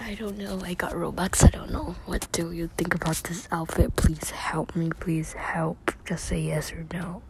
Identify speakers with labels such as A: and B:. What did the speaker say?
A: I don't know. I got Robux. I don't know. What do you think about this outfit? Please help me. Please help. Just say yes or no.